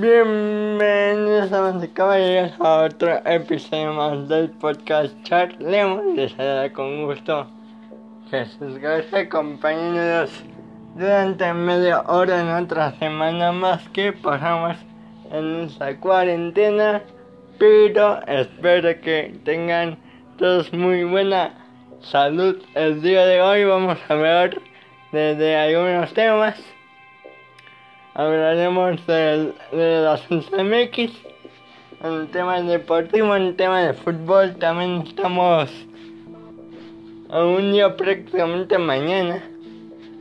Bienvenidos a caballeros a otro episodio más del podcast Charlemos. Les saluda con gusto Jesús García, acompañándonos durante media hora en otra semana más que pasamos en esta cuarentena. Pero espero que tengan todos muy buena salud. El día de hoy vamos a ver desde algunos temas hablaremos de, de la MX, en tema deportivo, en tema de fútbol, también estamos a un día prácticamente mañana,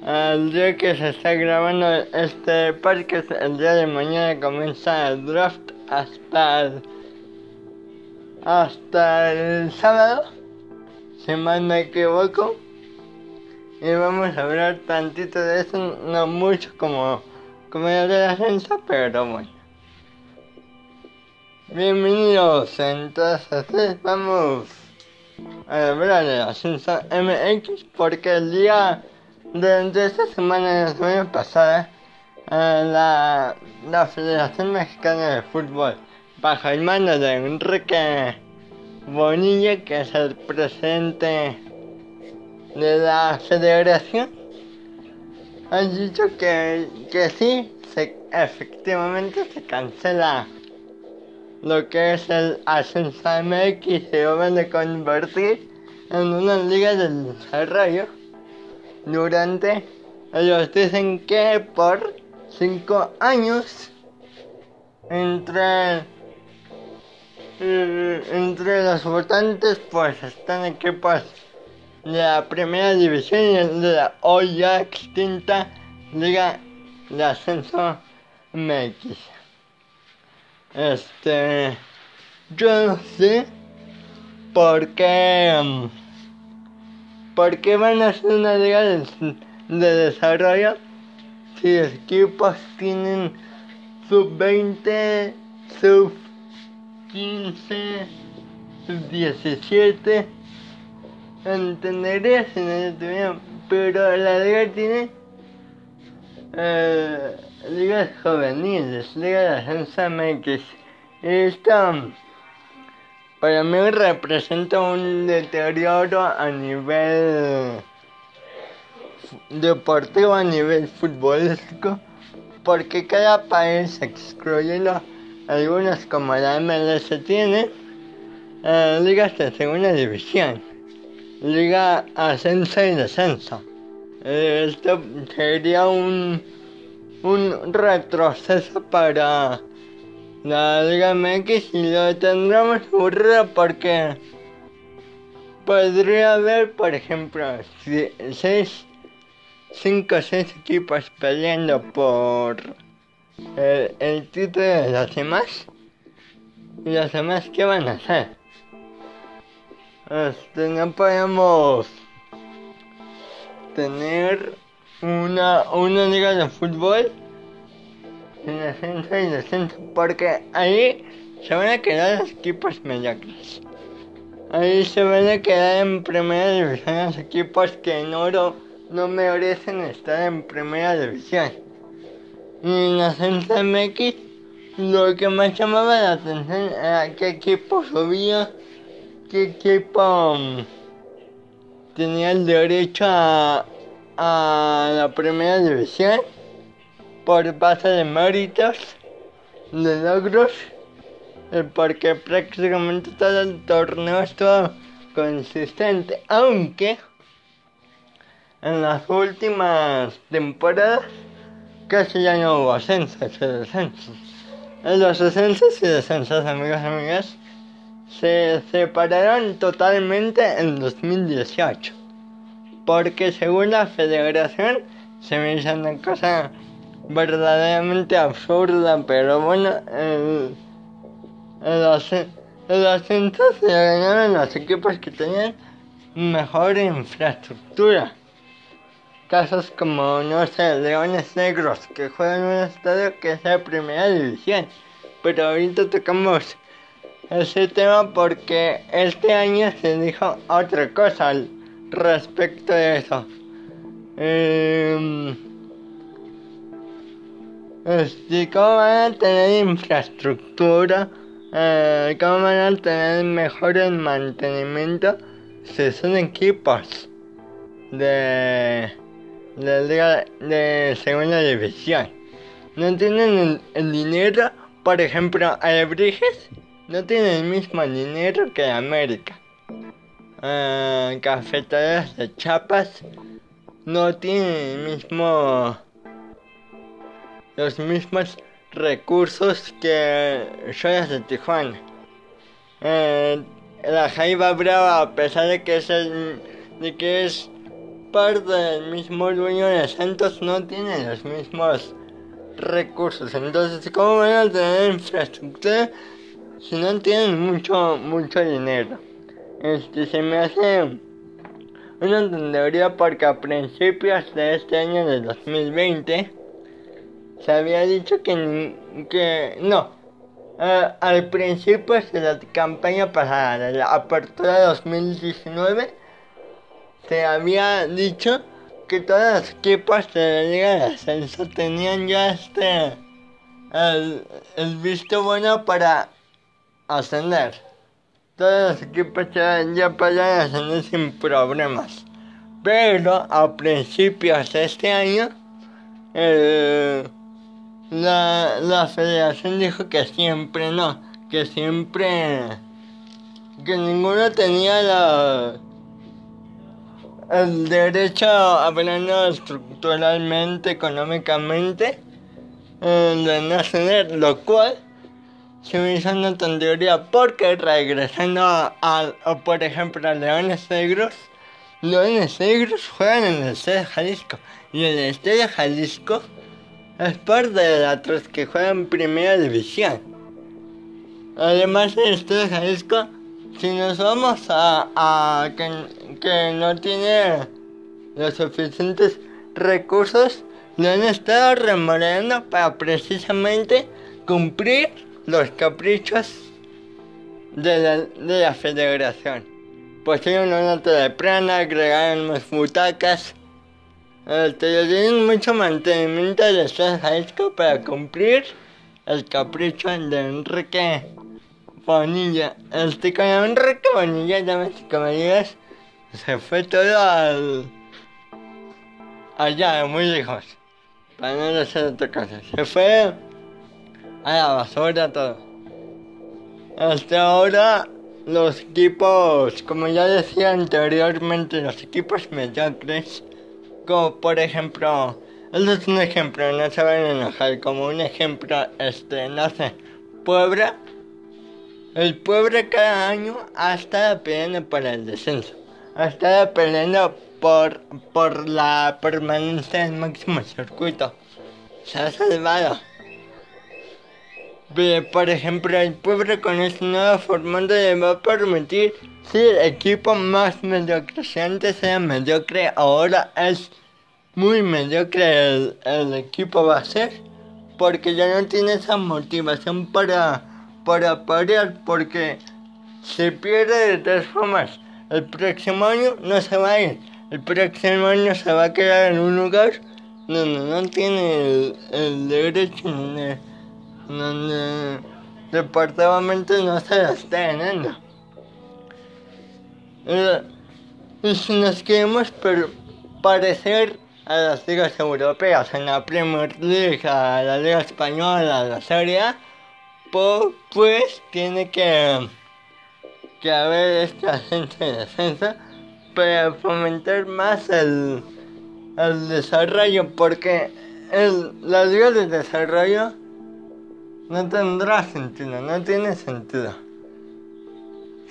al día que se está grabando este parque, el día de mañana comienza el draft hasta el, hasta el sábado, si mal no equivoco, y vamos a hablar tantito de eso, no mucho como como de la ascenso, pero bueno. Bienvenidos, entonces vamos a hablar de ascenso MX porque el día de, esta semana, la semana pasada, la, la Federación Mexicana de Fútbol, bajo el mando de Enrique Bonilla, que es el presidente de la federación, han dicho que, que sí, se, efectivamente se cancela. Lo que es el ascenso MX se van a convertir en una liga del desarrollo. Durante ellos dicen que por cinco años entre eh, entre los votantes pues están equipos la primera división de la hoy ya extinta Liga de Ascenso MX. Este. Yo no sé por qué. ¿Por qué van a hacer una liga de, de desarrollo si equipos tienen sub 20, sub 15, sub 17? Entendería si no tuvieran, pero la liga tiene eh, ligas juveniles, liga de ascenso MX. Esto para mí representa un deterioro a nivel deportivo, a nivel futbolístico, porque cada país, excluyendo algunos como la MLS, tiene eh, ligas de segunda división Liga Ascenso y Descenso. Esto sería un, un retroceso para la Liga MX y lo tendremos ocurrido porque podría haber, por ejemplo, seis, cinco o seis equipos peleando por el, el título de los demás. ¿Y los demás qué van a hacer? Este, no podemos tener una, una liga de fútbol en ascenso y descenso, porque ahí se van a quedar los equipos mediocres. Ahí se van a quedar en primera división los equipos que en oro no merecen estar en primera división. Y en ascenso MX, lo que más llamaba la atención era qué equipo subía qué equipo tenía el derecho a, a la primera división por base de méritos, de logros, porque prácticamente todo el torneo estuvo consistente, aunque en las últimas temporadas casi ya no hubo ascensos y descensos. En los ascensos y descensos, amigos y amigas, se separaron totalmente en 2018. Porque según la federación se me hizo una cosa verdaderamente absurda, pero bueno, el, el, ascenso se ganaron los equipos que tenían mejor infraestructura. Casos como, no sé, Leones Negros, que juegan en un estadio que es la primera división. Pero ahorita tocamos ese tema porque este año se dijo otra cosa respecto de eso. Eh, cómo van a tener infraestructura, eh, cómo van a tener mejor mantenimiento si son equipos de, de, de segunda división. No tienen el, dinero, por ejemplo, Alebrijes no tiene el mismo dinero que América. Uh, cafeterías de Chapas no tienen el mismo los mismos recursos que Joyas de Tijuana. Eh, la Jaiba Brava, a pesar de que es de que es parte del mismo dueño de Santos, no tiene los mismos recursos. Entonces, ¿cómo van a tener infraestructura si no tienen mucho, mucho dinero? Este, se me hace una tontería porque a principios de este año de 2020 se había dicho que, que no. Eh, al principio de la campaña pasada, de la apertura de 2019, se había dicho que todos los equipos de la Liga de Ascenso tenían ya este el visto bueno para ascender. Todos los equipos ya, podían ascender sin problemas. Pero a principios de este año, la, la federación dijo que siempre no, que siempre, que ninguno tenía la el derecho, hablando estructuralmente, económicamente, eh, de no tener, lo cual hizo una tontería porque regresando a, por ejemplo, a Leones Negros, Leones Negros juegan en el Estadio Jalisco y el Estadio Jalisco es parte de la tres que juega en Primera División. Además, el Estadio Jalisco si nos vamos a, a que, que, no tiene los suficientes recursos, lo han estado remodelando para precisamente cumplir los caprichos de la, de la federación. Pusieron una plana, agregaron más butacas. Este, mucho mantenimiento de Jalisco para cumplir el capricho de Enrique Bonilla. Este con Enrique Bonilla, damas y caballeros, se fue todo al. allá, muy lejos. Para no hacer otra cosa. Se fue a la basura todo. Hasta ahora, los equipos, como ya decía anteriormente, los equipos mediocres, como por ejemplo, eso es un ejemplo, no se van a enojar, como un ejemplo, este, no sé, Puebla el pueblo cada año ha estado peleando por el descenso. Ha estado peleando por, por la permanencia del máximo circuito. Se ha salvado. Por ejemplo, el pueblo con nuevo formato le va a permitir ser el equipo más mediocre. Si antes era mediocre, ahora es muy mediocre el, el equipo va a ser. Porque ya no tiene esa motivación para para porque se pierde de todas formas. El próximo año no se va a ir. El próximo año se va a quedar en un lugar donde no tiene el, derecho, donde, donde departamento no se la está ganando. Eh, y si nos queremos parecer a las ligas europeas, en la Premier League, a la Liga Española, a la Serie A, pues tiene que, que haber esta gente de defensa para fomentar más el, el desarrollo, porque el, la liga de desarrollo no tendrá sentido, no tiene sentido.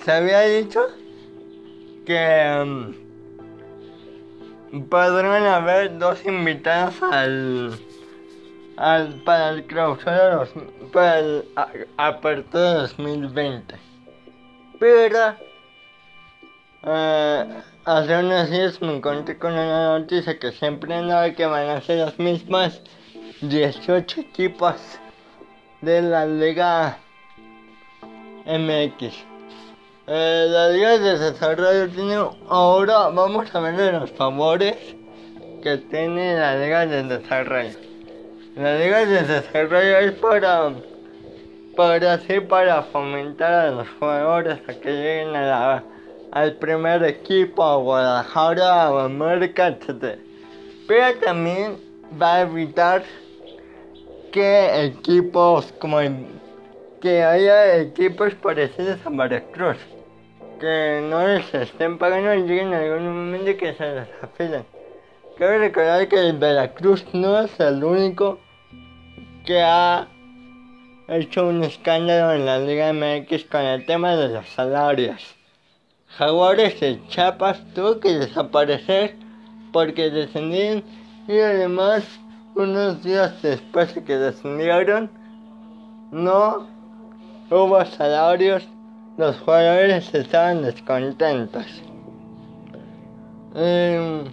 Se había dicho que um, podrán haber dos invitados al al, para el clausura para el apertura 2020. Pero eh, hace unos días me encontré con una noticia que siempre no que van a ser los mismos 18 equipos de la Liga MX. Eh, la Liga de Desarrollo tiene ahora vamos a ver los favores que tiene la Liga de Desarrollo. La liga de desarrollo es para, para así para fomentar a los jugadores a que lleguen al primer equipo, a Guadalajara, a América, etc. Pero también va a evitar que equipos como que haya equipos parecidos a Veracruz que no les estén pagando y lleguen en algún momento que se les afilen. Quiero recordar que el Veracruz no es el único que ha hecho un escándalo en la Liga MX con el tema de los salarios. Jaguares de Chiapas tuvo que desaparecer porque descendieron y además unos días después de que descendieron no hubo salarios, los jugadores estaban descontentos. Eh,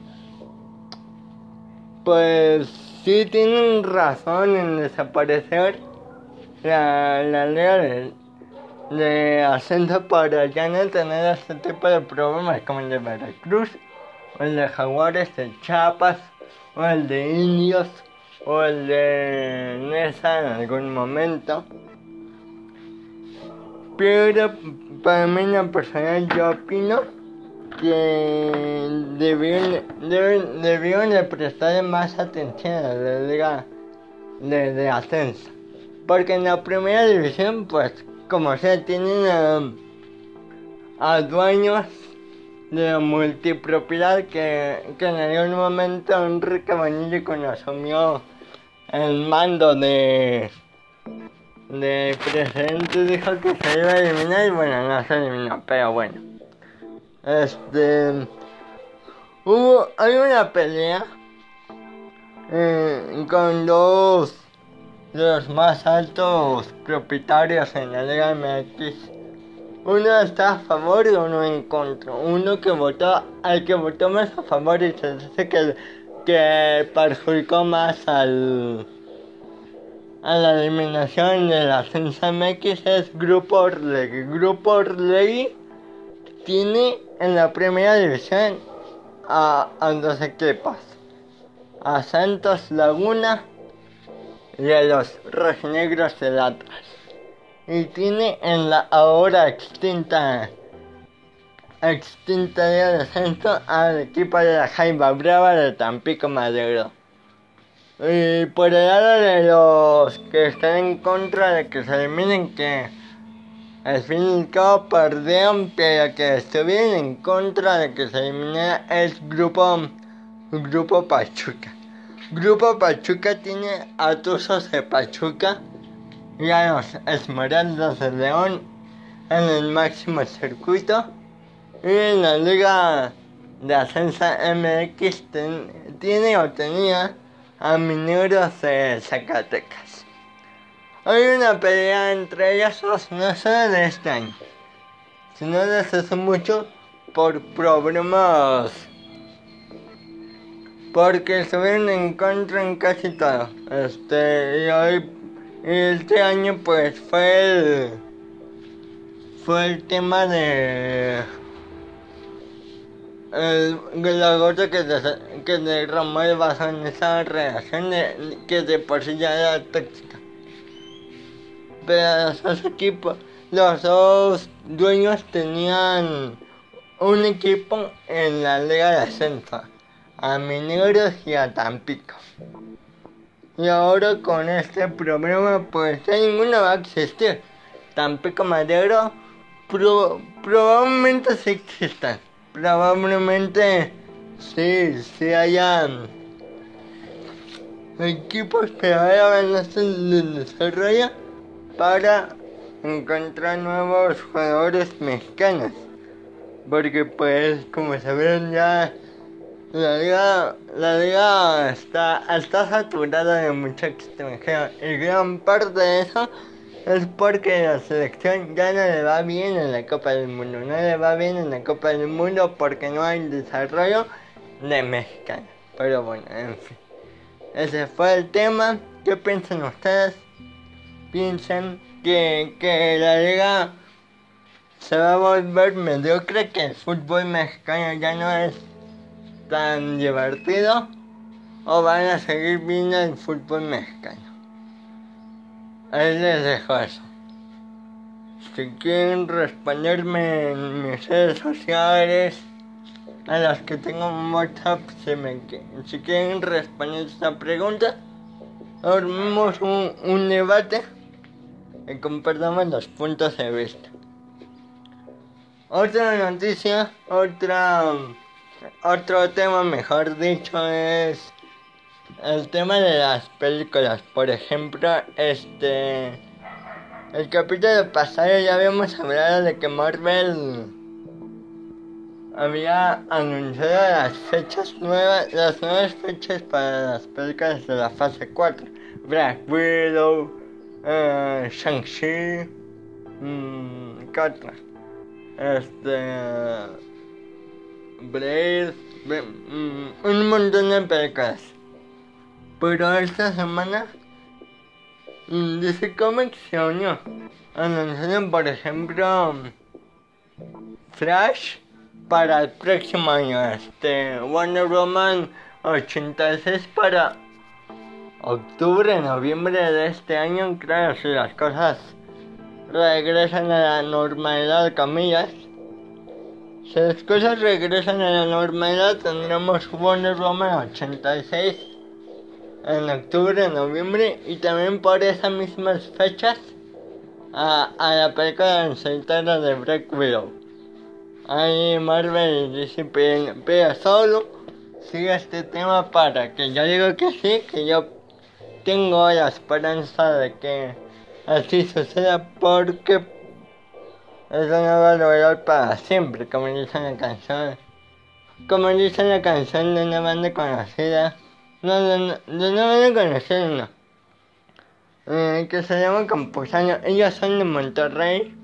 pues sí tienen razón en desaparecer la, la liga de, de ascenso para ya no tener este tipo de problemas como el de Veracruz, o el de Jaguares de Chiapas, o el de Indios, o el de Nesa en algún momento. Pero para mí en lo personal yo opino que deben, debieron de prestar más atención a la liga de, de, ascenso. Porque en la primera división, pues, como sea, tienen a, a dueños de multipropiedad que, que en algún momento Enrique Vanilli cuando asumió el mando de, de presidente dijo que se iba a eliminar y bueno, no se eliminó, pero bueno. Este. Hubo. Hay una pelea. Eh, con dos de los más altos propietarios en la Liga MX. Uno está a favor y uno en contra. Uno que votó, al que votó más a favor y se dice que, que perjudicó más al, a la eliminación de la Ascenso MX es Grupo Orlegui. Grupo Orlegui tiene en la primera división a, a dos equipos, a Santos Laguna y a los Rojinegros del Atlas. Y tiene en la ahora extinta extinta de descenso al equipo de la Jaiba Brava de Tampico Madero. Y por el lado de los que están en contra de que se eliminen que al fin y al cabo perdieron, pero que estuvieron en contra de que se eliminara el grupo, grupo Pachuca. Grupo Pachuca tiene a Tuzos de Pachuca y a los Esmeraldas de León en el máximo circuito. Y en la Liga de Ascenso MX ten, tiene o tenía a Mineros de Zacatecas. Hay una pelea entre ellas dos, no solo de este año, sino desde hace mucho por problemas. Porque estuvieron en contra en casi todo. Este, y hoy, este año pues fue el, fue el tema de el, la gota que, de, que derramó el vaso en esa relación de, que de por sí ya era tóxica pero los dos equipos, los dos dueños tenían un equipo en la Liga de Ascenso, a Mineros y a Tampico. Y ahora con este problema pues ya ninguno va a existir. Tampico Madero pro, probablemente sí existan. Probablemente sí, sí hayan equipos que vayan a hacer el desarrollo para encontrar nuevos jugadores mexicanos. Porque pues como saben ya la liga, la liga está, está saturada de mucho extranjero y gran parte de eso es porque la selección ya no le va bien en la Copa del Mundo. No le va bien en la Copa del Mundo porque no hay desarrollo de mexicanos. Pero bueno, en fin. Ese fue el tema. ¿Qué piensan ustedes? piensan que, que la liga se va a volver mediocre, que el fútbol mexicano ya no es tan divertido. o van a seguir viendo el fútbol mexicano. Ahí les dejo eso. Si quieren responderme en mis redes sociales, a las que tengo en WhatsApp, si, me, si quieren responder esta pregunta, armemos un, un debate y compartamos los puntos de vista. Otra noticia, otra, otro tema mejor dicho es el tema de las películas. Por ejemplo, este, el capítulo pasado ya habíamos hablado de que Marvel había anunciado las fechas nuevas, las nuevas fechas para las películas de la fase 4. Black Widow, uh, Shang-Chi, mmm, ¿qué otra? Este, Blade, mm, un montón de películas. Pero esta semana mm, DC Comics se unió. Anunciaron, por ejemplo, Flash para el próximo año. Este, Wonder Woman 86 para octubre, noviembre de este año. Claro, si las cosas regresan a la normalidad, comillas. Si las cosas regresan a la normalidad, tendremos Wonder Woman 86 en octubre, noviembre y también por esas mismas fechas a, a la película de de Black Widow. Ahí Marvel dice, pero solo sigue este tema para que yo digo que sí, que yo tengo la esperanza de que así suceda porque eso no va a para siempre, como dice la canción. Como dice la canción de una banda conocida, no, de, de una banda conocida no, eh, que se llama Campuzano, ellos son de Monterrey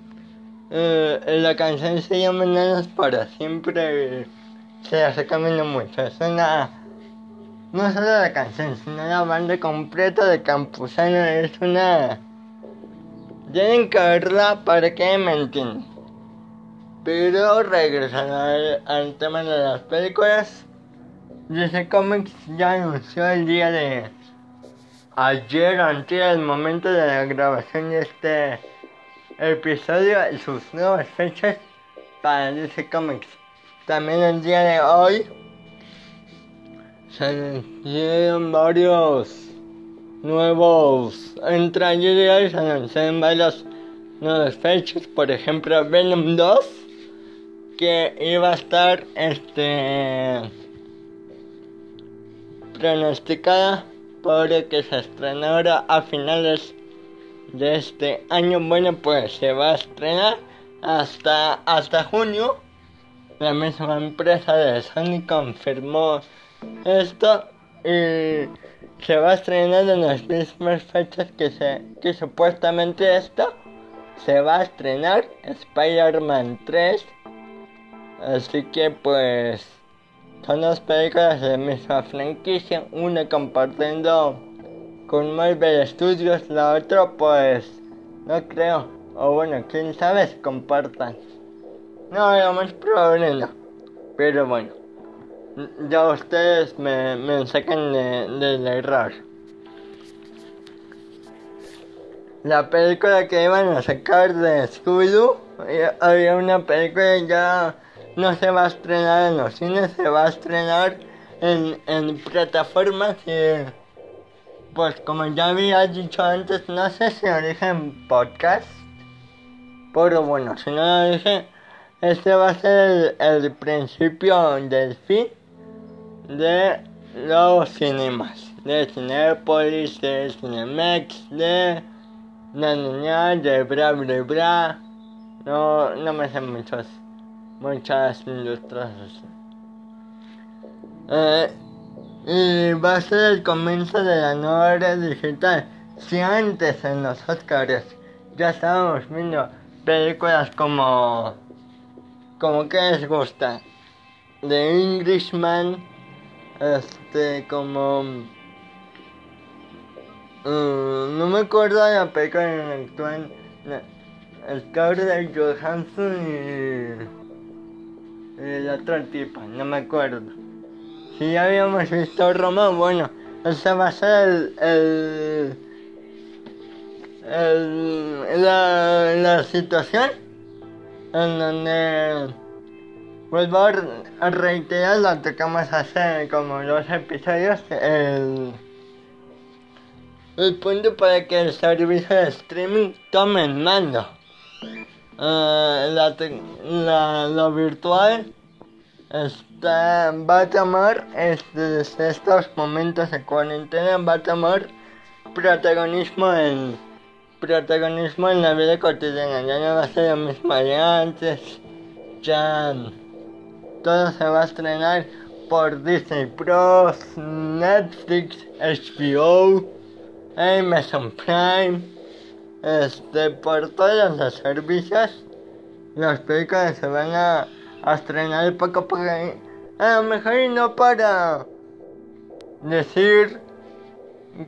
eh, la canción se llama Nada para siempre. Se hace camino mucho. Es una. No solo la canción, sino la banda completa de Campuzano. Es una. Tienen que verla para que me entiendan. Pero regresando al, tema de las películas. DC Comics ya anunció el día de ayer, antes el momento de la grabación de este episodio sus nuevas fechas para DC Comics. También el día de hoy se anunciaron varios nuevos. Se anunciaron varios nuevas fechas. Por ejemplo, Venom 2 que iba a estar este pronosticada por que se estrenara a finales de este año. Bueno, pues se va a estrenar hasta, hasta junio. La misma empresa de Sony confirmó esto y se va a estrenar en las mismas fechas que, se, que supuestamente esto se va a estrenar Spider-Man 3. Así que pues son dos películas de la misma franquicia, una compartiendo con Marvel Studios, la otra pues no creo, o bueno, quién sabe compartan. No, lo más probable pero bueno, ya ustedes me, me sacan del error. La película que iban a sacar de Scooby-Doo, eh, había una película ya no se va a estrenar en los cines, se va a estrenar en, en plataformas y pues como ya había dicho antes, no sé si lo dije en podcast. Pero bueno, si no lo dije, este va a ser el, principio del fin de los cinemas. De Cinepolis, de Cinemex, de La de Bra Bra Bra. No, no me sé muchos, muchas industrias. Eh, y va a ser el comienzo de la nueva era digital. Si antes en los Oscars ya estábamos viendo películas como como que les gusta The Englishman este como mm, no me acuerdo de la película en la actual el cabro de Johansson y, y la otra tipa no me acuerdo. Si ya habíamos visto Roma, bueno, esta va a ser el, el, el- la, la situación en donde vuelvo a re- a reiterar lo que tocamos hace como dos episodios, el, el punto para que el servicio de streaming tome el mando. Eh, la, la, lo virtual está, va a tomar este, desde estos momentos de cuarentena va a tomar protagonismo en protagonismo en la vida cotidiana ya no va a ser lo mismo de antes ya todo se va a estrenar por Disney Plus, Netflix, HBO, Amazon Prime, este, por todos los servicios. Las películas se van a, estrenar poco a poco. A lo mejor no para decir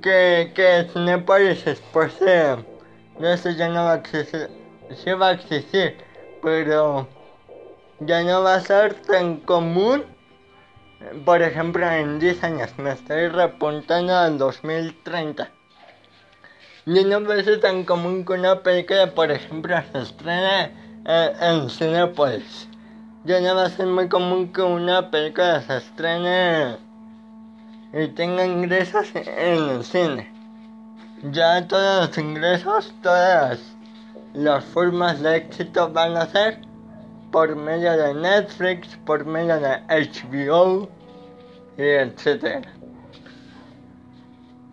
que, que Cinepolis después de, de eso ya no va a existir. Sí va a existir, pero ya no va a ser tan común. Por ejemplo, en 10 años me estoy repuntando al 2030. Ya no va a ser tan común que una película, por ejemplo, se estrene en, en Cinepolis. Ya no va a ser muy común que una película se estrene y tenga ingresos en el cine. Ya todos los ingresos, todas las formas de éxito van a ser por medio de Netflix, por medio de HBO y etcétera.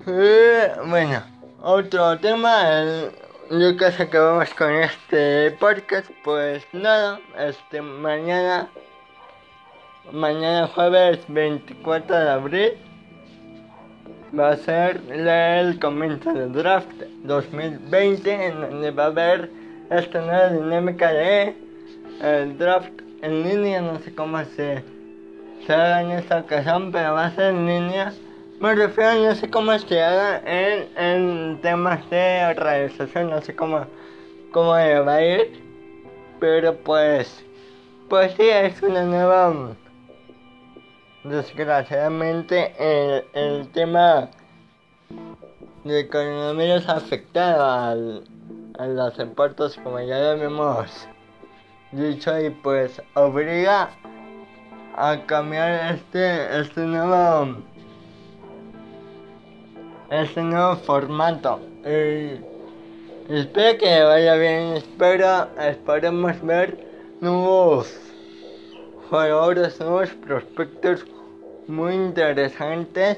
Eh, bueno, otro tema, el, yo que vamos con este podcast, pues nada, este mañana, mañana jueves 24 de abril, va a ser el comienzo del draft 2020, en donde va a haber esta nueva dinámica de el draft en línea, no sé cómo se, se haga en esta ocasión, pero va a ser en línea. Me refiero, no sé cómo se haga en, en temas de realización, no sé cómo, cómo va a ir, pero pues, pues sí, es una nueva, desgraciadamente, el, el tema del coronavirus ha afectado al, a los deportes como ya lo habíamos dicho y pues obliga a cambiar este este nuevo este nuevo formato. Y espero que vaya bien. Espero esperemos ver nuevos jugadores nuevos prospectos muy interesantes.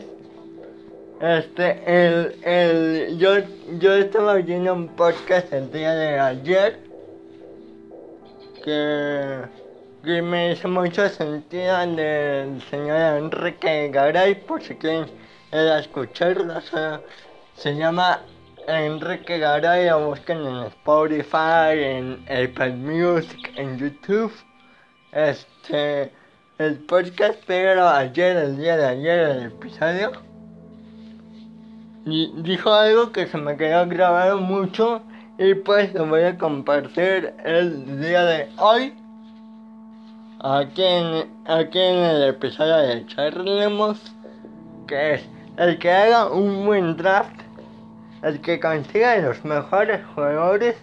Este el el yo yo estaba oyendo un podcast el día de ayer que, me hizo mucho sentido del señor Enrique Garay, por si quieren escucharlo, se, llama Enrique Garay, lo buscan en Spotify, en Apple Music, en YouTube. Este, el podcast, pero ayer, el día de ayer, el episodio, y dijo algo que se me quedó grabado mucho y pues lo voy a compartir el día de hoy aquí en, aquí en el episodio de Charlemos que es el que haga un buen draft el que consiga los mejores jugadores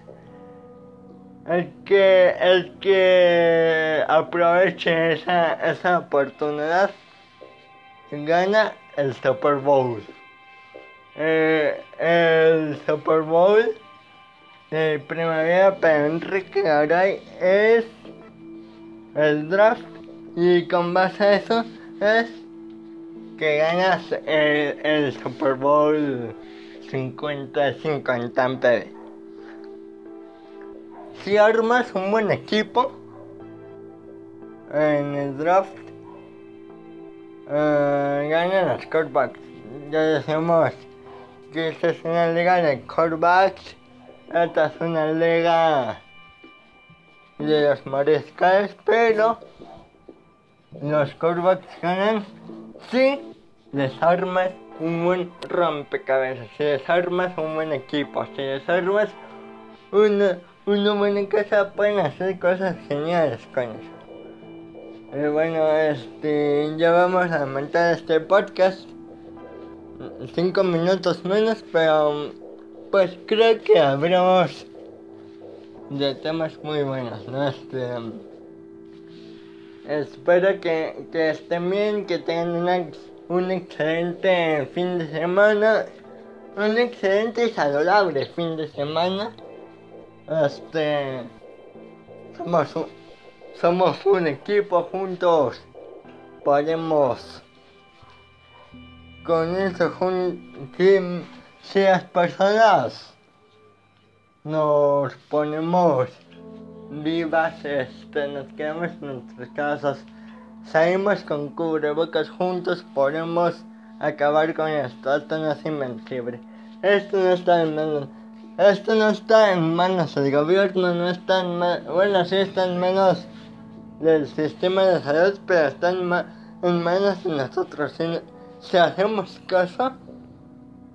el que el que aproveche esa, esa oportunidad gana el Super Bowl. Eh, el Super Bowl de primavera para Enrique Garay es el draft y con base a eso es que ganas el, el Super Bowl 55 en Tampa Bay. Si armas un buen equipo en el draft, eh, ganan los quarterbacks. Ya decimos que esta es una liga de quarterbacks. Esta es una liga de los mariscales, pero los quarterbacks ganan si les armas un buen rompecabezas, si les armas un buen equipo, si les armas una, una buena casa, pueden hacer cosas geniales con eso. Y bueno, este, ya vamos a montar este podcast. Cinco minutos menos, pero pues creo que habremos de temas muy buenos, ¿no? Este, espero que, que estén bien, que tengan un excelente fin de semana, un excelente y saludable fin de semana. Este, somos un, somos un equipo juntos, podemos con eso, si, si las personas nos ponemos vivas, este, nos quedamos en nuestras casas, salimos con cubrebocas juntos, podemos acabar con esto. Esto no es invencible. Esto no está en manos. Esto no está en manos del gobierno, no está en manos. Bueno, sí está en manos del sistema de salud, pero está en, manos de nosotros. Si, si hacemos caso,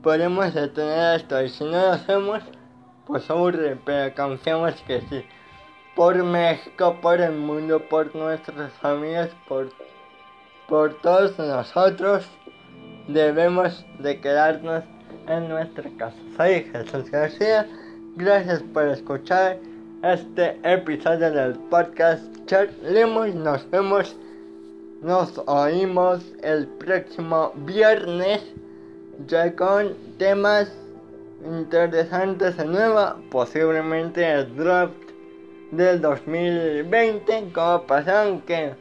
podemos detener esto. Y si no lo hacemos, pues aburre, pero confiamos que sí. Por México, por el mundo, por nuestras familias, por, por todos nosotros, debemos de quedarnos en nuestra casa. Soy Jesús García, gracias por escuchar este episodio del podcast Charlemos. Nos vemos, nos oímos el próximo viernes ya con temas interesantes de nueva, posiblemente el draft del 2020, como pasaron que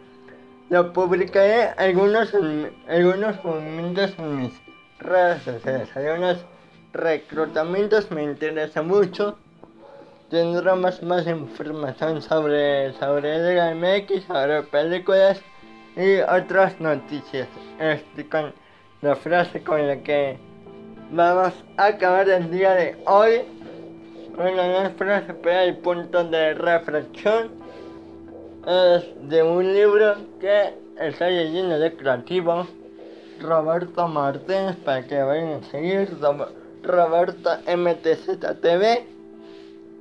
lo publicaré algunos, algunos movimientos en mis redes sociales, algunos reclutamientos me interesa mucho. Tendremos más información sobre, sobre Liga MX, sobre películas y otras noticias. Este, con la frase con la que Vamos a acabar el día de hoy. Con una frase, pero el punto de reflexión es de un libro que está leyendo de creativo. Roberto Martínez para que vayan a seguir. Roberto MTZTV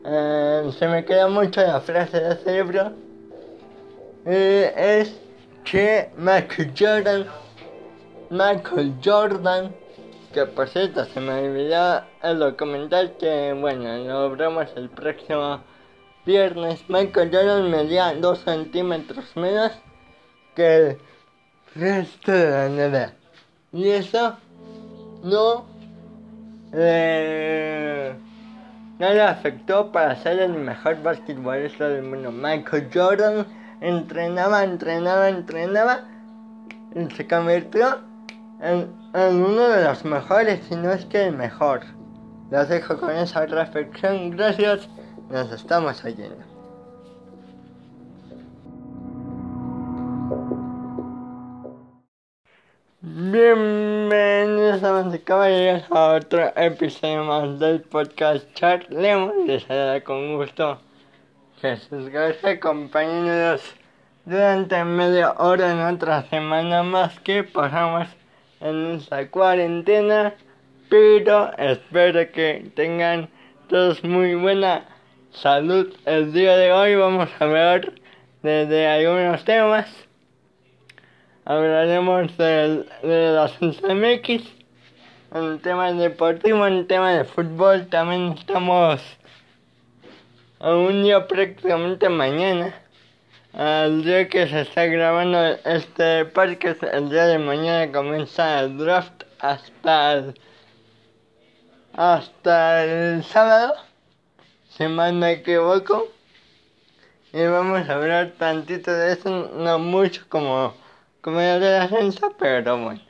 eh, se me queda mucho la frase de ese libro. Es que Michael Jordan Michael Jordan que por cierto, se me olvidó el documental que, bueno, lo veremos el próximo viernes. Michael Jordan medía 2 centímetros menos que el resto de la NBA. Y eso no le, no le afectó para ser el mejor basquetbolista del mundo. Michael Jordan entrenaba, entrenaba, entrenaba y se convirtió en, uno de los mejores, si no es que el mejor. Los dejo con esa reflexión. Gracias. Nos estamos oyendo. Bienvenidos a caballeros a otro episodio más del podcast Charlemos. Les saluda con gusto Jesús García, acompañándonos durante media hora en otra semana más que pasamos en esta cuarentena, pero espero que tengan todos muy buena salud. El día de hoy vamos a ver desde algunos temas. Hablaremos de, de los MX, en tema deportivo, en tema de fútbol. También estamos a un día prácticamente mañana el día que se está grabando este podcast, el día de mañana comienza el draft hasta el, hasta el sábado, si mal me equivoco. Y vamos a hablar tantito de eso, no mucho como, como de la ascenso, pero bueno.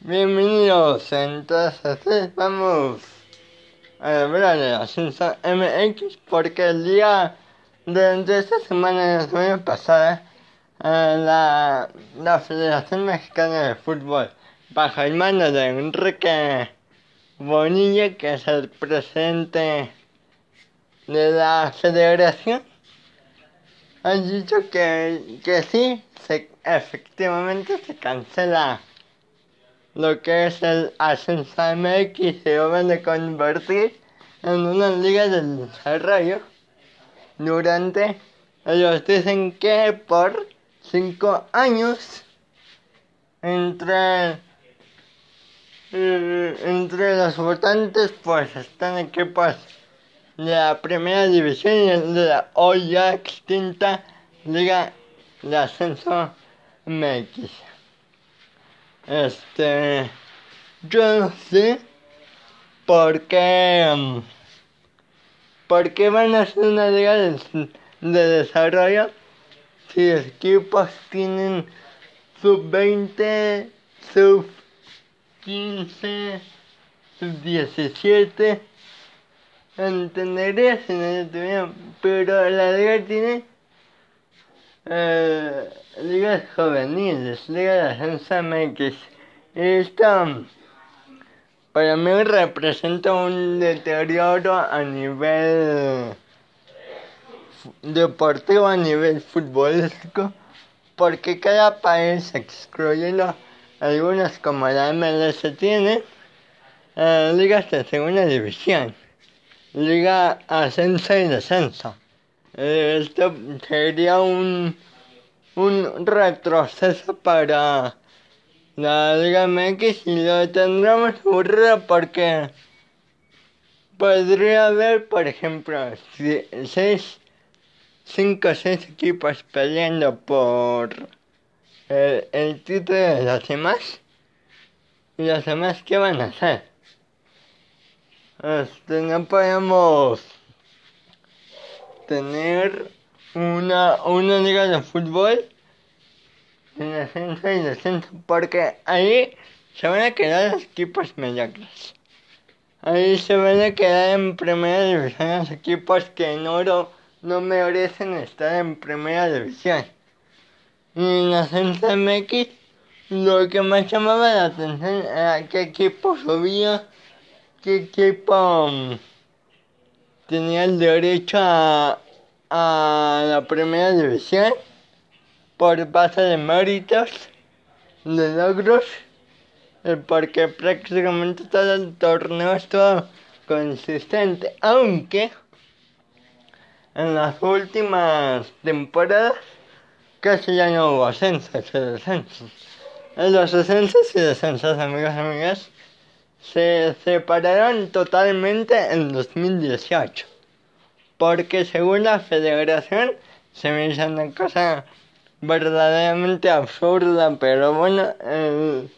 Bienvenidos, entonces vamos a hablar de la ascenso MX porque el día durante esta semana, la semana pasada, la, la Federación Mexicana de Fútbol, bajo el mando de Enrique Bonilla, que es el presidente de la federación, ha dicho que, que sí, se, efectivamente se cancela lo que es el ascenso MX se van a convertir en una liga del desarrollo durante ellos dicen que por cinco años entre eh, entre los votantes pues están equipos de la primera división y de la hoy ya extinta liga de ascenso MX. Este yo sé por qué mm, por qué van a hacer una liga de, de desarrollo si los equipos tienen sub 20 sub 15 sub 17 entendería si no tuvieran pero la liga tiene eh, ligas juveniles liga de ascenso MX esto para mí representa un deterioro a nivel deportivo, a nivel futbolístico, porque cada país, excluyendo algunos como la MLS, tiene eh, ligas de segunda división, liga ascenso y descenso. Esto sería un, un retroceso para la Liga MX y lo tendremos aburrido porque podría haber, por ejemplo, seis, cinco o seis equipos peleando por el, el título de los demás. ¿Y los demás qué van a hacer? Este, no podemos tener una, una liga de fútbol en ascenso y descenso, porque ahí se van a quedar los equipos mediocres. Ahí se van a quedar en primera división los equipos que en oro no merecen estar en primera división. Y en ascenso MX, lo que más llamaba la atención era qué equipo subía, qué equipo mm, tenía el derecho a, a la primera división por base de méritos, de logros, porque prácticamente todo el torneo estuvo consistente, aunque en las últimas temporadas casi ya no hubo ascensos y descensos. En los ascensos y descensos, amigos y amigas, se separaron totalmente en 2018. Porque según la federación se me hizo una cosa verdaderamente absurda, pero bueno, el,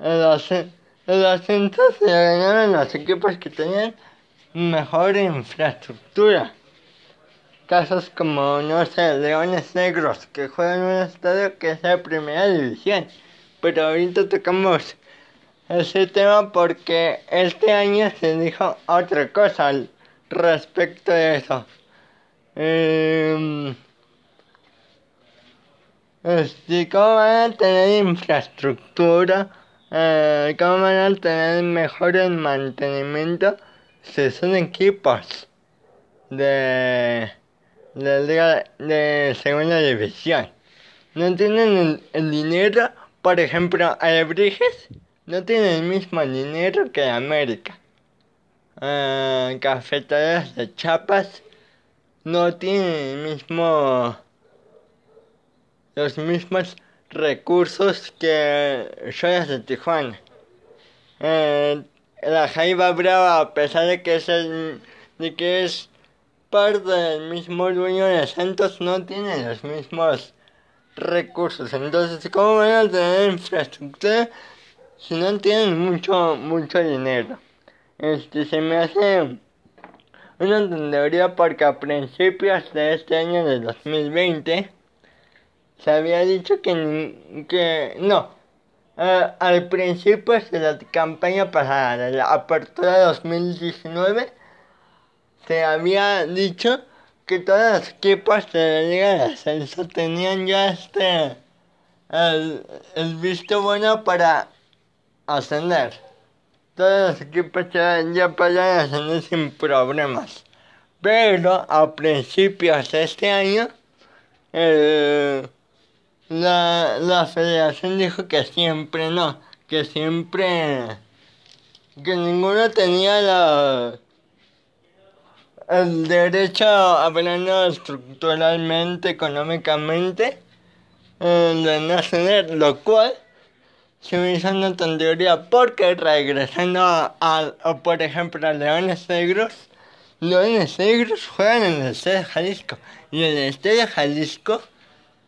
el, el se ganaron los equipos que tenían mejor infraestructura. Casos como, no sé, Leones Negros, que juegan en un estadio que es de primera división. Pero ahorita tocamos ese tema porque este año se dijo otra cosa respecto de eso. Eh, este, cómo van a tener infraestructura, eh, cómo van a tener mejor mantenimiento si son equipos de, de de segunda división. No tienen el, dinero, por ejemplo, Alebrijes no tiene el mismo dinero que América. Eh, cafeterías de Chapas no tienen el mismo los mismos recursos que Joyas de Tijuana. Eh, la Jaiba Brava, a pesar de que es el, de que es parte del mismo dueño de Santos, no tiene los mismos recursos. Entonces, ¿cómo van a tener infraestructura si no tienen mucho, mucho dinero? Este se me hace una tontería porque a principios de este año de 2020 se había dicho que, que no. Uh, al principio de la campaña pasada, de la apertura de 2019, se había dicho que todos los equipos de la Liga Ascenso tenían ya este el, el visto bueno para ascender. Todos los equipos ya, ya podían ascender sin problemas. Pero a principios de este año, el la, la federación dijo que siempre no, que siempre, que ninguno tenía la, el derecho hablando estructuralmente, económicamente, eh, de nacional, lo cual se me hizo una tontería porque regresando a, a, por ejemplo, a Leones Negros, Leones Negros juegan en el Estadio Jalisco y el Estadio Jalisco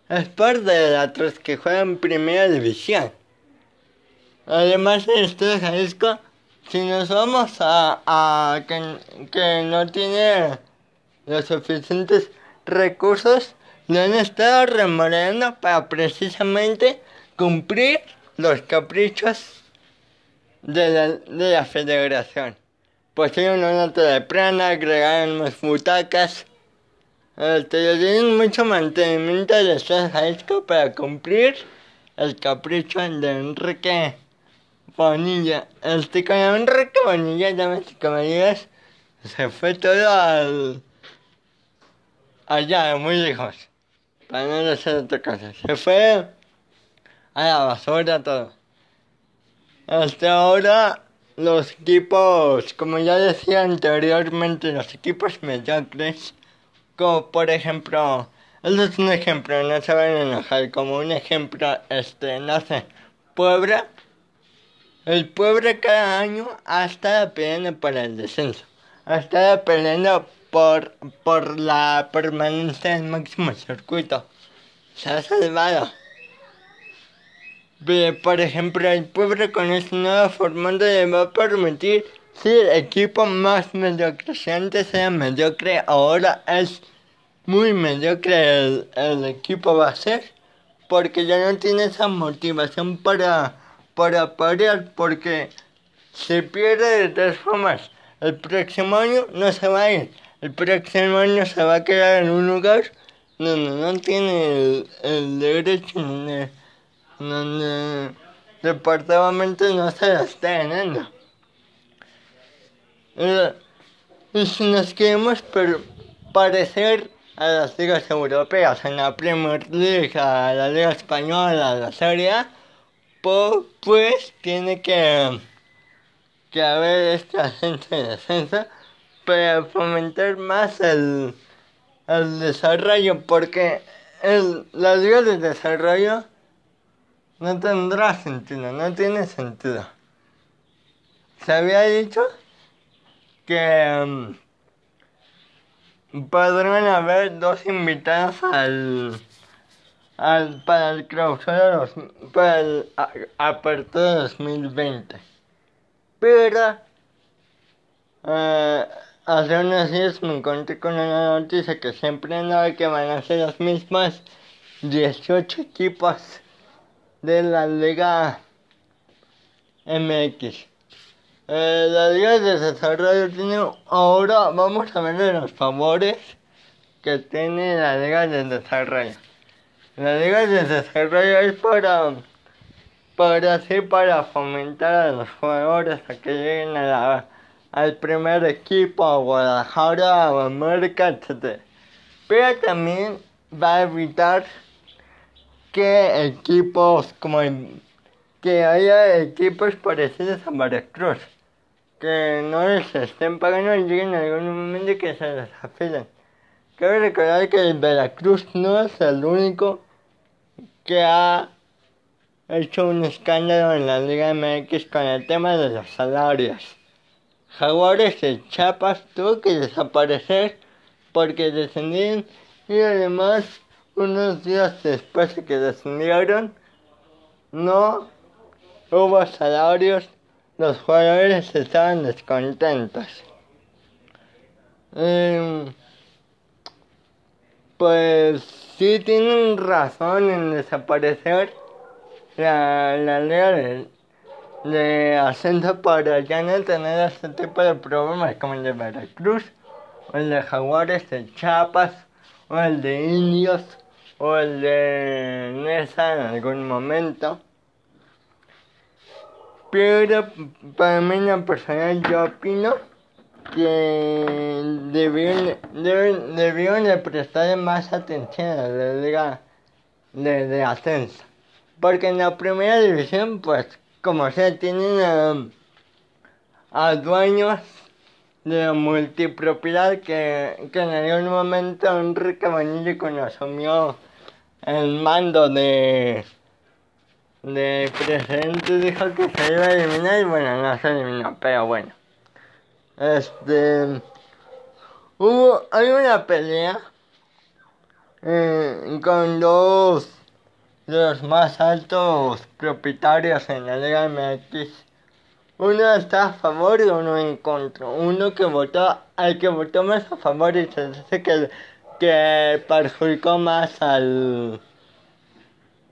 es parte de la tres que juegan Primera División. Además, el Estadio Jalisco si nos vamos a, a que, que, no tiene los suficientes recursos, lo han estado remodelando para precisamente cumplir los caprichos de la, de la federación. Pusieron una teleplana, agregaron más butacas. Este, tienen mucho mantenimiento de Jalisco para cumplir el capricho de Enrique Bonilla. Este con Enrique Bonilla, damas y caballeros, se fue todo al. allá, muy lejos. Para no hacer otra cosa. Se fue a la basura todo. Hasta ahora, los equipos, como ya decía anteriormente, los equipos mediocres, como por ejemplo, eso es un ejemplo, no se van a enojar, como un ejemplo, este, no sé, Puebla el pueblo cada año ha estado peleando por el descenso. Ha estado peleando por, por la permanencia en el máximo circuito. Se ha salvado. Por ejemplo, el pueblo con este nuevo formato le va a permitir si el equipo más mediocre, si antes era mediocre, ahora es muy mediocre el, el equipo va a ser, porque ya no tiene esa motivación para para parear porque se pierde de todas formas. El próximo año no se va a ir. El próximo año se va a quedar en un lugar donde no tiene el, derecho, donde, donde departamento no se la está ganando. Eh, si nos queremos parecer a las ligas europeas, en la Premier League, a la Liga Española, a la Serie A, pues tiene que, que haber este ascenso y descenso para fomentar más el, el desarrollo, porque el, la liga de desarrollo no tendrá sentido, no tiene sentido. Se había dicho que um, podrán haber dos invitados al al, para el clausura para el apertura 2020. Pero eh, hace unos días me encontré con una noticia que siempre no que van a ser los mismos 18 equipos de la Liga MX. Eh, la Liga de Desarrollo tiene ahora vamos a ver los favores que tiene la Liga de Desarrollo. La liga de desarrollo es para, para para fomentar a los jugadores a que lleguen al primer equipo, a Guadalajara, a América, etc. Pero también va a evitar que equipos como que haya equipos parecidos a Veracruz que no les estén pagando y lleguen en algún momento que se desafilen. Quiero recordar que el Veracruz no es el único que ha hecho un escándalo en la Liga MX con el tema de los salarios. Jaguares de Chiapas tuvo que desaparecer porque descendieron y además unos días después de que descendieron no hubo salarios, los jugadores estaban descontentos. Em, pues sí tienen razón en desaparecer la, la ley de, ascenso para ya no tener este tipo de problemas como el de Veracruz, o el de Jaguares de Chiapas, o el de Indios, o el de Nesa en algún momento. Pero para mí en personal yo opino que debieron, debieron, de prestar más atención a la liga de, ascenso. Porque en la primera división, pues, como sea, tienen a, dueños de multipropiedad que, que en algún momento Enrique Bonillo cuando asumió el mando de, de presidente dijo que se iba a eliminar y bueno, no se eliminó, pero bueno. Este hubo hay una pelea eh, con dos de los más altos propietarios en la Liga MX uno está a favor y uno en contra. Uno que votó, al que votó más a favor y se dice que, que perjudicó más al,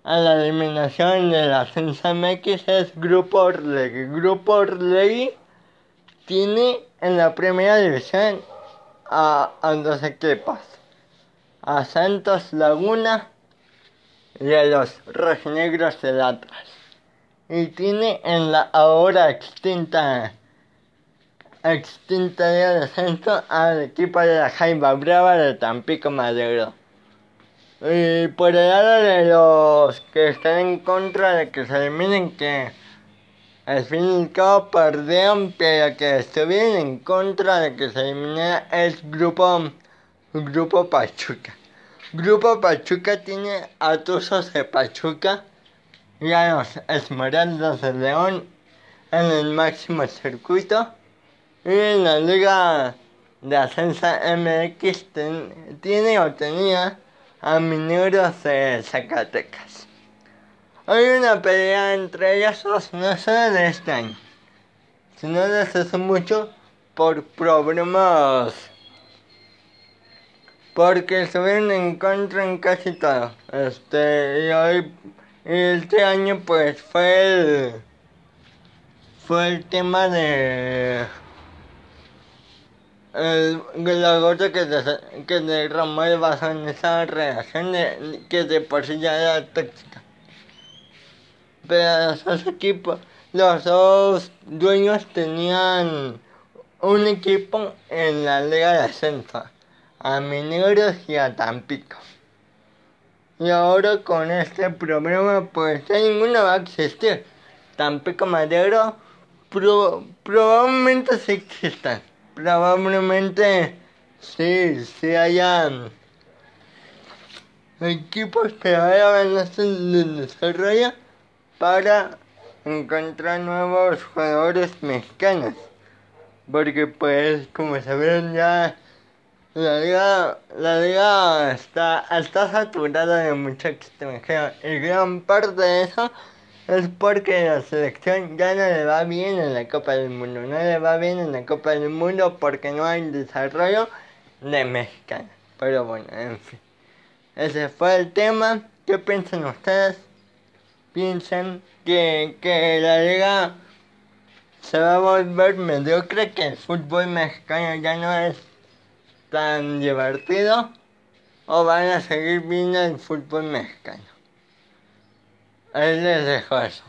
a la eliminación de la Censa MX es Grupo Orlegui. Grupo Orlegui tiene en la primera división a, dos equipos. A Santos Laguna y a los Rojinegros del Atlas y tiene en la ahora extinta extinta de descenso al equipo de la Jaiba Brava de Tampico Madero. Y por el lado de los que están en contra de que se eliminen, que al fin y al cabo perdieron, pero que estuvieron en contra de que se eliminara el grupo, grupo Pachuca. Grupo Pachuca tiene a Tuzos de Pachuca y a los Esmeraldas de León en el máximo circuito. Y en la Liga de Ascenso MX tiene o tenía a Mineros de Zacatecas. Hay una pelea entre ellos no solo de este año, sino desde hace mucho por problemas. Porque estuvieron en contra en casi todo. Este, y hoy este año pues fue el, fue el tema de el, la gota que, de, que derramó el vaso en esa relación de, que de por sí ya era tóxica. Pero los dos equipos, los dos dueños tenían un equipo en la Liga de Ascenso, a Mineros y a Tampico. Y ahora con este problema pues ya ninguno va a existir. Tampico Madero probablemente sí existan. Probablemente sí, sí hayan equipos que vayan a hacer el desarrollo para encontrar nuevos jugadores mexicanos. Porque pues como saben ya la liga, la liga está, está saturada de mucho extranjero y gran parte de eso es porque la selección ya no le va bien en la Copa del Mundo. No le va bien en la Copa del Mundo porque no hay desarrollo de mexicanos. Pero bueno, en fin. Ese fue el tema. ¿Qué piensan ustedes? ¿Piensan que, que la liga se va a volver mediocre? ¿Que el fútbol mexicano ya no es tan divertido o van a seguir viendo el fútbol mexicano. Ahí les dejo eso.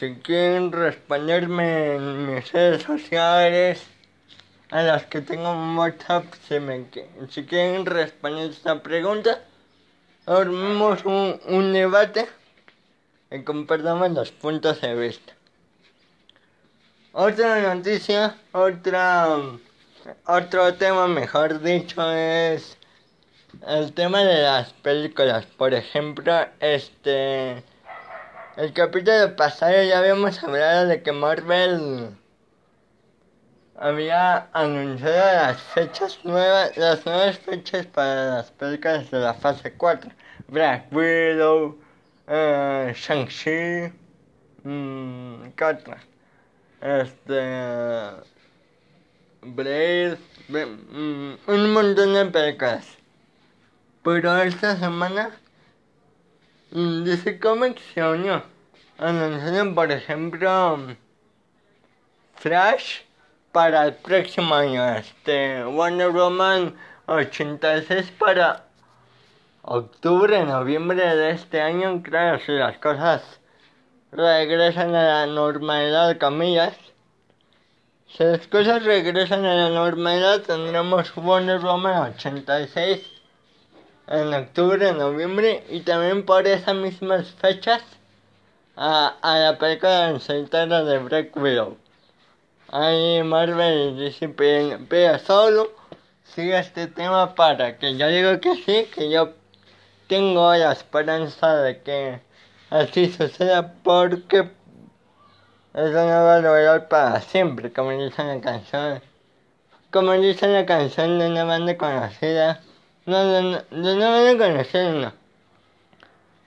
Si quieren responderme en mis redes sociales, a las que tengo un WhatsApp, si, me, si quieren responder esta pregunta, armemos un, un debate y compartamos los puntos de vista. Otra noticia, otra otro tema, mejor dicho, es el tema de las películas. Por ejemplo, este. El capítulo pasado ya habíamos hablado de que Marvel había anunciado las fechas nuevas, las nuevas fechas para las películas de la fase 4. Black Widow, uh, Shang-Chi, mmm, ¿qué otra? Este Blade, mm, un montón de películas. Pero esta semana mm, DC Comics se unió. Anunciaron, por ejemplo, Flash para el próximo año. Este Wonder Woman 86 para octubre, noviembre de este año. Claro, si las cosas regresan a la normalidad, comillas si las cosas regresan a la normalidad, tendremos Wonder Woman 86 en octubre, noviembre y también por esas mismas fechas a, a la película solitaria de Black Widow. ahí Marvel dice, pero solo sigue este tema para que yo digo que sí, que yo tengo la esperanza de que así suceda porque eso no va a para siempre, como dice la canción. Como dice la canción de una banda conocida, no, de, de una banda conocida no,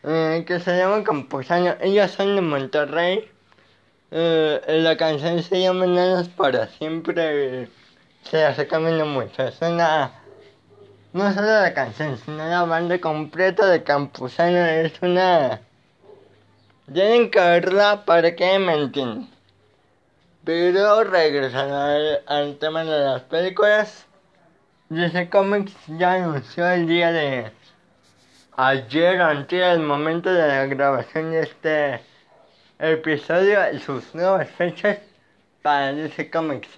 eh, que se llama Campuzano, ellos son de Monterrey, eh, la canción se llama Nada para siempre, se hace camino mucho, es una, no solo la canción, sino la banda completa de Campuzano, es una tienen que verla para que me entiendan. Pero regresando al, tema de las películas, DC Comics ya anunció el día de ayer, antes del momento de la grabación de este episodio, sus nuevas fechas para DC Comics.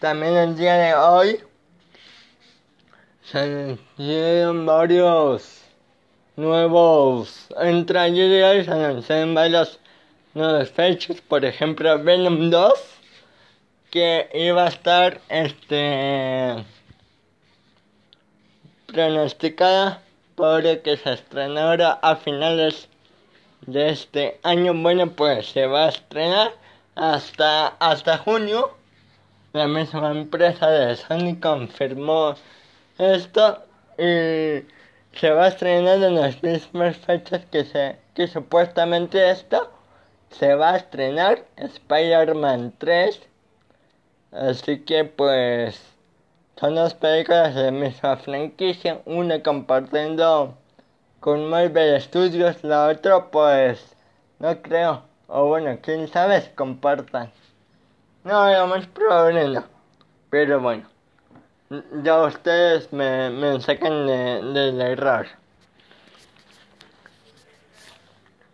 También el día de hoy se anunciaron varios nuevos trailers anuncian varios nuevos fechas, por ejemplo Venom 2 que iba a estar este pronosticada que se estrenara a finales de este año. Bueno, pues se va a estrenar hasta hasta junio. La misma empresa de Sony confirmó esto y se va a estrenar en las mismas fechas que, se, que supuestamente esto se va a estrenar Spider-Man 3. Así que pues son dos películas de misma franquicia, una compartiendo con Marvel Studios, la otra pues no creo, o bueno, quién sabe compartan. No, lo más probable pero bueno ya ustedes me, me sacan del de error.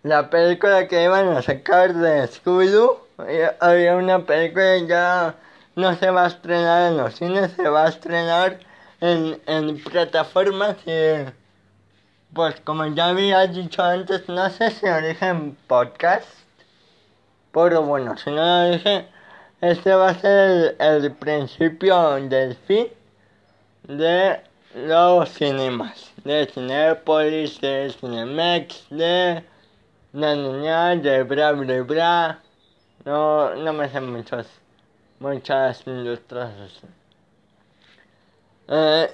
La película que iban a sacar de Scooby-Doo, eh, había una película ya no se va a estrenar en los cines, se va a estrenar en, en plataformas y pues como ya había dicho antes, no sé si lo en podcast, pero bueno, si no lo dije, este va a ser el, principio del fin de los cinemas, de Cinepolis, de Cinemex, de La de Bra Bra Bra. No, no me hacen muchos, muchas industrias eh,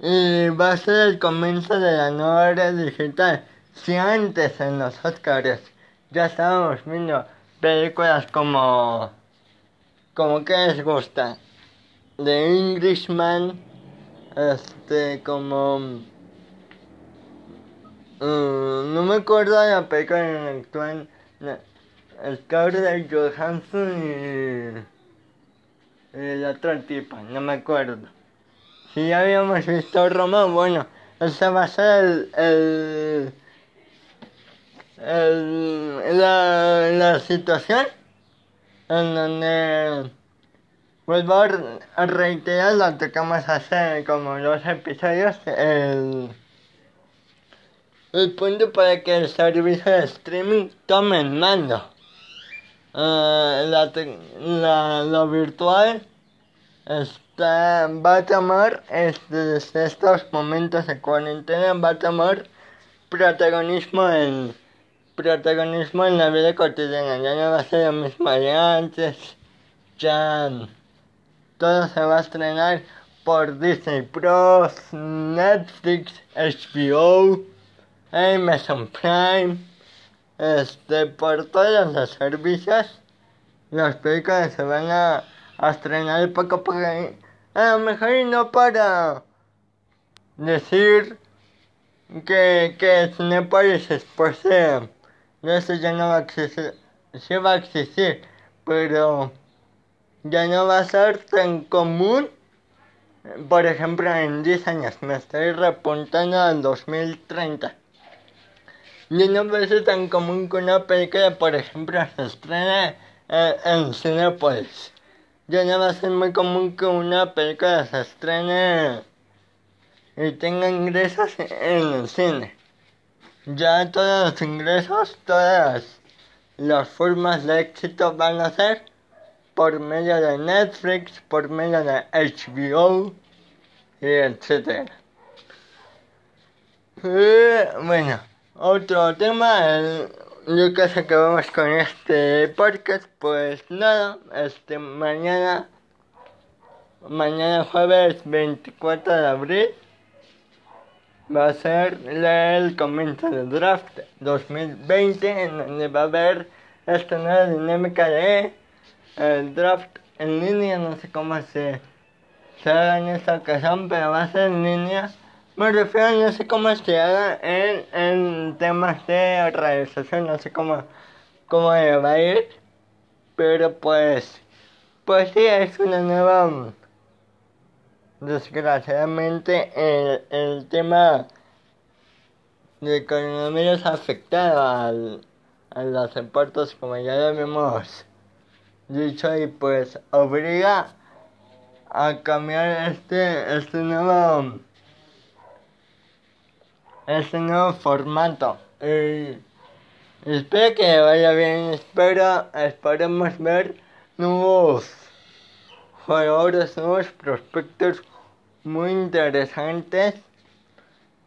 y va a ser el comienzo de la nueva era digital. Si antes en los Oscars ya estábamos viendo películas como, como que les gusta, The Englishman, este, como... Mm, no me acuerdo de la película en la actual... El cabro de Johansson y... y la otra tipa, no me acuerdo. Si ya habíamos visto Roma, bueno, esa va a ser el... el, el la, la situación en donde Vuelvo a reiterar lo que acabamos de hacer como los episodios. El, el punto para que el servicio de streaming tome el mando. Uh, la, la, lo virtual está, va a tomar este, desde estos momentos de cuarentena va a tomar protagonismo en protagonismo en la vida cotidiana. Ya no va a ser lo mismo de antes. Ya todo se va a estrenar por Disney Plus, Netflix, HBO, Amazon Prime, este, por todos los servicios. Las películas se van a, estrenar poco a poco. A lo mejor no para decir que, que Cinepolis después de eso ya no va a existir, sí va a existir, pero ya no va a ser tan común. Por ejemplo, en 10 años me estoy repuntando al 2030. Ya no a ser tan común que una película, por ejemplo, se estrene en, Cinepolis. Ya no va a ser muy común que una película se estrene y tenga ingresos en el cine. Ya todos los ingresos, todas las formas de éxito van a ser por medio de Netflix, por medio de HBO, y etcétera. bueno, otro tema, el, yo que acabamos con este podcast, pues nada, este mañana, mañana jueves 24 de abril, va a ser el comienzo del draft 2020, en donde va a haber esta nueva dinámica de draft en línea, no sé cómo se, se haga en esta ocasión, pero va a ser en línea. Me refiero, no sé cómo se haga en, en temas de realización, no sé cómo, cómo va a ir, pero pues, pues sí, es una nueva desgraciadamente el, el tema de coronavirus ha afectado al, a los deportes como ya lo hemos dicho y pues obliga a cambiar este este nuevo este nuevo formato y espero que vaya bien espero esperemos ver nuevos jugadores nuevos prospectos muy interesantes.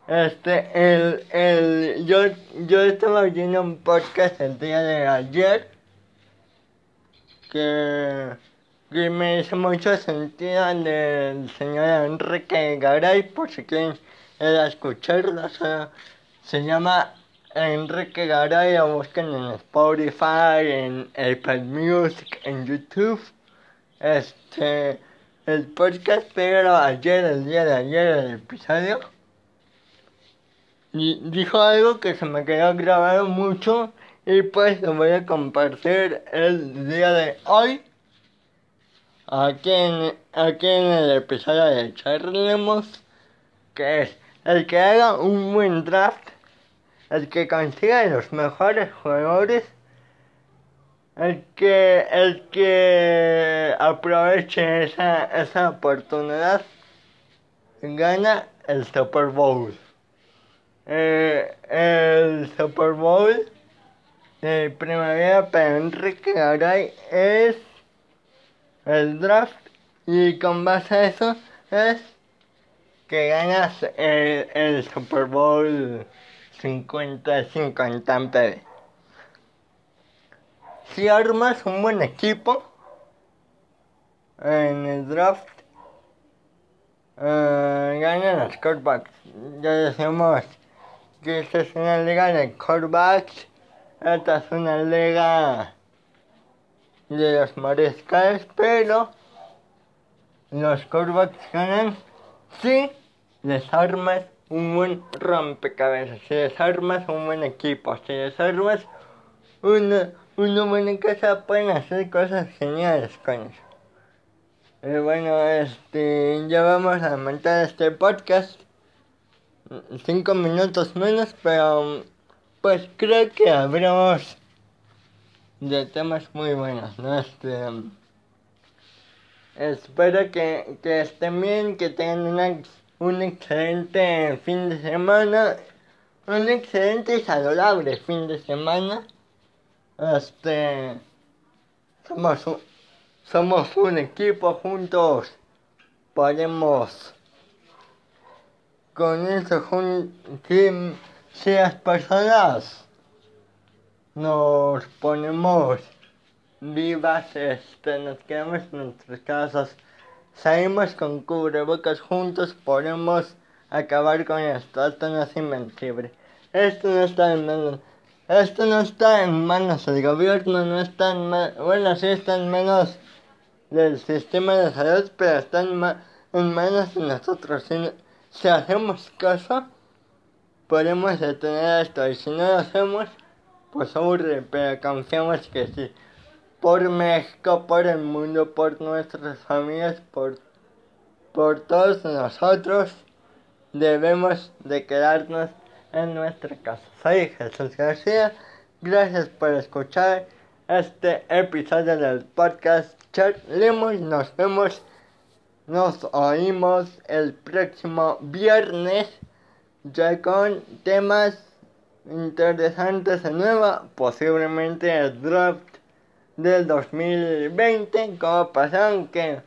Este, el, el, yo, yo estaba oyendo un podcast el día de ayer que, que me hizo mucho sentido del señor Enrique Garay, por si quieren escucharlo, se llama Enrique Garay, lo buscan en Spotify, en Apple Music, en YouTube. Este, el podcast, pero ayer, el día de ayer, el episodio, y dijo algo que se me quedó grabado mucho y pues lo voy a compartir el día de hoy. Aquí en, aquí en el episodio de Charlemos, que es el que haga un buen draft, el que consiga los mejores jugadores el que, el que aproveche esa, esa oportunidad gana el Super Bowl. Eh, el Super Bowl de primavera para Enrique Garay es el draft y con base a eso es que ganas el, Super Bowl 55 en Tampa Bay si armas un buen equipo en el draft, eh, ganan los quarterbacks. Ya decimos que esta es una liga de quarterbacks, esta es una liga de los mariscales, pero los quarterbacks ganan si les armas un buen rompecabezas, si les armas un buen equipo, si les armas una una buena casa pueden hacer cosas geniales con eso. Eh, bueno, este, ya vamos a montar este podcast. Cinco minutos menos, pero pues creo que habremos de temas muy buenos, ¿no? Este, espero que, que estén bien, que tengan un excelente fin de semana, un excelente y saludable fin de semana. Este somos un, somos un equipo juntos. Podemos con eso si, si las personas. Nos ponemos vivas este nos quedamos en nuestras casas salimos con cubrebocas juntos podemos acabar con esto esto no es invencible esto no está en manos esto no está en manos del gobierno, no está en manos, bueno, sí está en manos del sistema de salud, pero está en, manos de nosotros. Si, hacemos caso, podemos detener esto, y si no lo hacemos, pues aburre, pero confiamos que sí. Por México, por el mundo, por nuestras familias, por, por todos nosotros, debemos de quedarnos en nuestra casa. Soy Jesús García. Gracias por escuchar este episodio del podcast Chat Lemon. Nos vemos, nos oímos el próximo viernes ya con temas interesantes de nuevo, posiblemente el draft del 2020, como pasaron que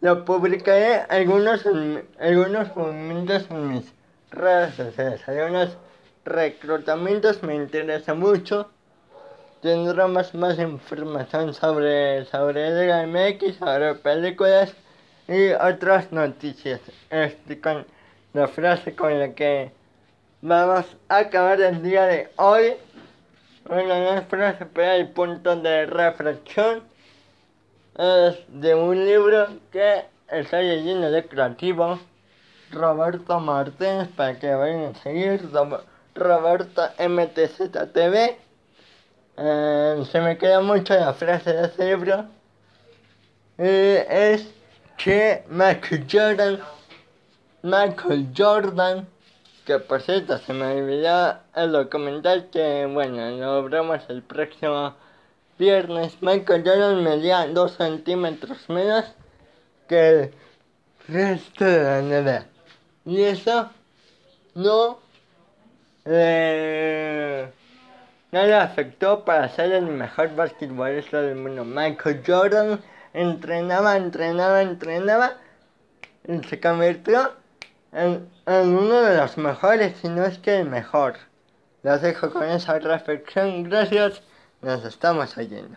lo publicaré algunos, algunos movimientos en mis redes sociales, algunos reclutamientos me interesa mucho. Tendremos más información sobre, sobre MX, sobre películas y otras noticias. Este, con la frase con la que vamos a acabar el día de hoy. Es frase, pero el punto de reflexión es de un libro que está leyendo de creativo. Roberto Martínez, para que vayan a seguir. Roberto MTZTV. Eh, se me queda mucho la frase de ese libro. Eh, es que Michael Jordan, Michael Jordan, que por cierto se me olvidó el documental que, bueno, lo veremos el próximo viernes. Michael Jordan medía 2 centímetros menos que el resto de la NBA. Y eso no no le afectó para ser el mejor basquetbolista del mundo. Michael Jordan entrenaba, entrenaba, entrenaba y se convirtió en, uno de los mejores, si no es que el mejor. Los dejo con esa reflexión. Gracias. Nos estamos oyendo.